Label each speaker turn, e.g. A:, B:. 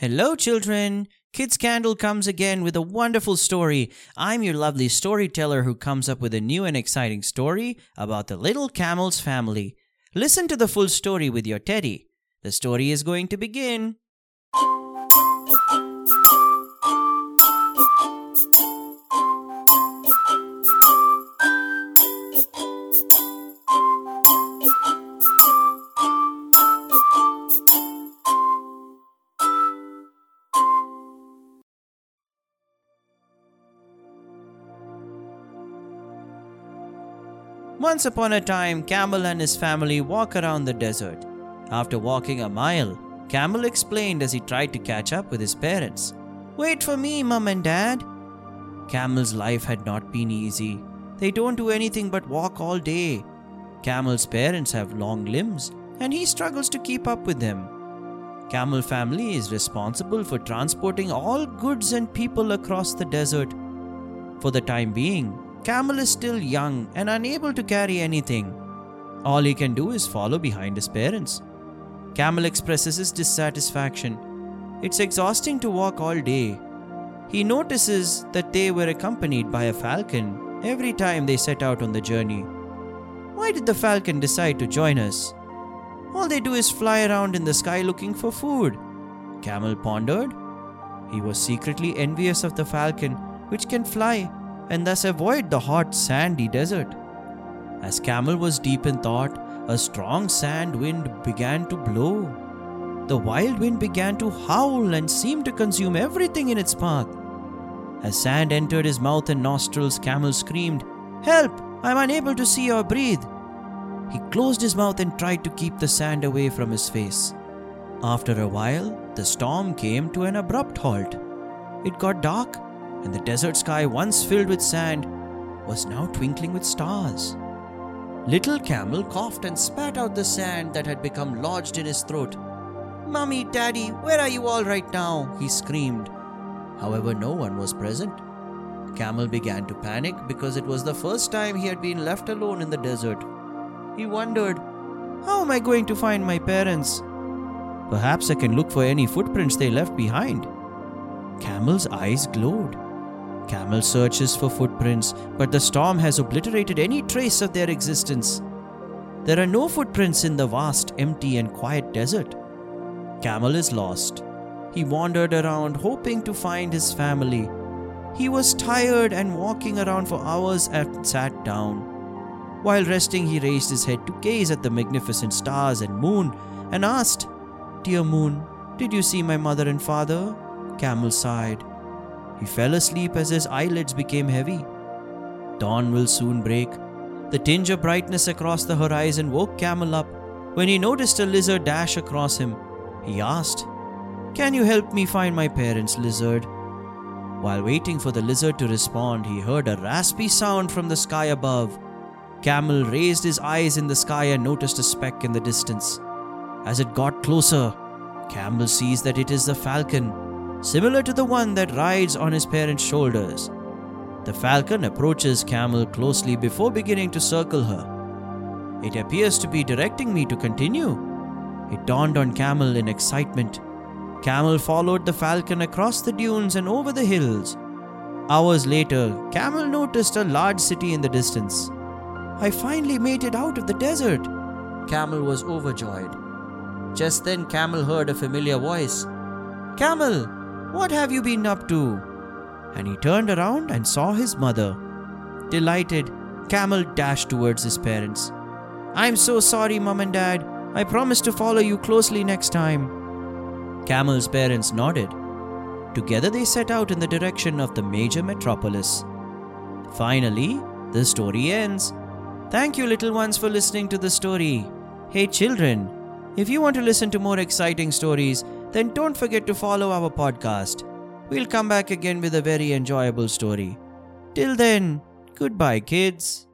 A: Hello, children. Kids Candle comes again with a wonderful story. I'm your lovely storyteller who comes up with a new and exciting story about the little camel's family. Listen to the full story with your teddy. The story is going to begin. Once upon a time, Camel and his family walk around the desert. After walking a mile, Camel explained as he tried to catch up with his parents. Wait for me, Mum and Dad. Camel's life had not been easy. They don't do anything but walk all day. Camel's parents have long limbs, and he struggles to keep up with them. Camel family is responsible for transporting all goods and people across the desert. For the time being, Camel is still young and unable to carry anything. All he can do is follow behind his parents. Camel expresses his dissatisfaction. It's exhausting to walk all day. He notices that they were accompanied by a falcon every time they set out on the journey. Why did the falcon decide to join us? All they do is fly around in the sky looking for food. Camel pondered. He was secretly envious of the falcon, which can fly and thus avoid the hot, sandy desert. As Camel was deep in thought, a strong sand wind began to blow. The wild wind began to howl and seemed to consume everything in its path. As sand entered his mouth and nostrils, Camel screamed, Help! I'm unable to see or breathe. He closed his mouth and tried to keep the sand away from his face. After a while, the storm came to an abrupt halt. It got dark and the desert sky, once filled with sand, was now twinkling with stars. Little Camel coughed and spat out the sand that had become lodged in his throat. Mummy, Daddy, where are you all right now? he screamed. However, no one was present. Camel began to panic because it was the first time he had been left alone in the desert. He wondered, How am I going to find my parents? Perhaps I can look for any footprints they left behind. Camel's eyes glowed. Camel searches for footprints, but the storm has obliterated any trace of their existence. There are no footprints in the vast, empty, and quiet desert. Camel is lost. He wandered around hoping to find his family. He was tired and walking around for hours and sat down. While resting, he raised his head to gaze at the magnificent stars and moon and asked, Dear moon, did you see my mother and father? Camel sighed. He fell asleep as his eyelids became heavy. Dawn will soon break. The tinge of brightness across the horizon woke Camel up. When he noticed a lizard dash across him, he asked, Can you help me find my parents, lizard? While waiting for the lizard to respond, he heard a raspy sound from the sky above. Camel raised his eyes in the sky and noticed a speck in the distance. As it got closer, Camel sees that it is the falcon similar to the one that rides on his parents' shoulders. The falcon approaches Camel closely before beginning to circle her. It appears to be directing me to continue. It dawned on Camel in excitement. Camel followed the falcon across the dunes and over the hills. Hours later, Camel noticed a large city in the distance. I finally made it out of the desert. Camel was overjoyed. Just then, Camel heard a familiar voice Camel, what have you been up to? And he turned around and saw his mother. Delighted, Camel dashed towards his parents. I'm so sorry, Mom and Dad. I promise to follow you closely next time. Camel's parents nodded. Together they set out in the direction of the major metropolis. Finally, the story ends. Thank you, little ones, for listening to the story. Hey, children, if you want to listen to more exciting stories, then don't forget to follow our podcast. We'll come back again with a very enjoyable story. Till then, goodbye, kids.